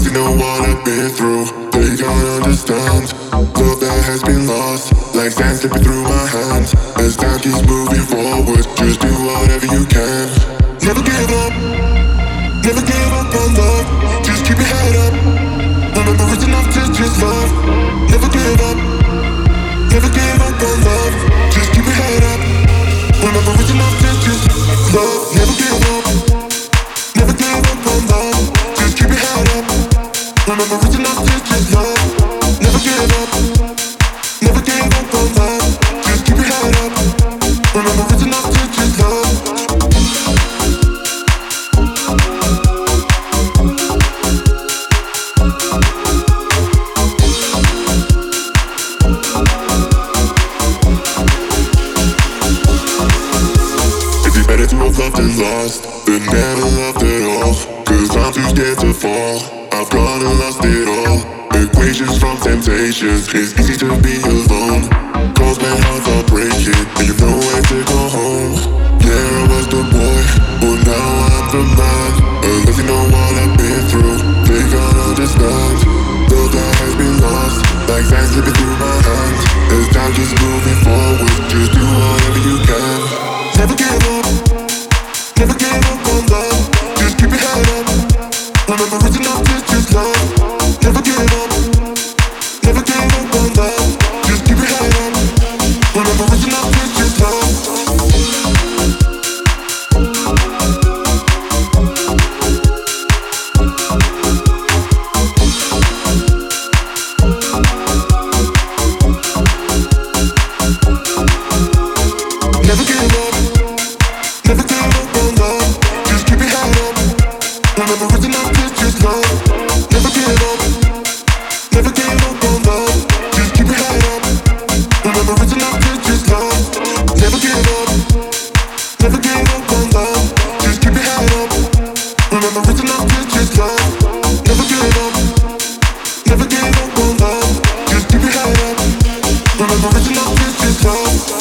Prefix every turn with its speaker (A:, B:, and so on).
A: If you know what I've been through, they can't understand. Love that has been lost, like sand slipping through my hands. As time keeps moving forward, just do whatever you can. Never give up, never give up on love. Just keep your head up. Remember it's enough to just love. Never give up, never give up on love. Just keep your head up. Remember it's enough to just love. Never better to have loved and lost than never loved at all. Cause I'm too scared to fall. I've gone and lost it all. Equations from temptations. It's easy to be alone. Cause my hearts are breaking. And you know where to go home. Yeah, I was the boy. But now I'm the man. Unless you know what I've been through. They can't understand. Love that has been lost. Like sand slipping through my hands. As time keeps moving forward. Just do whatever you can. Never give up, Never to go.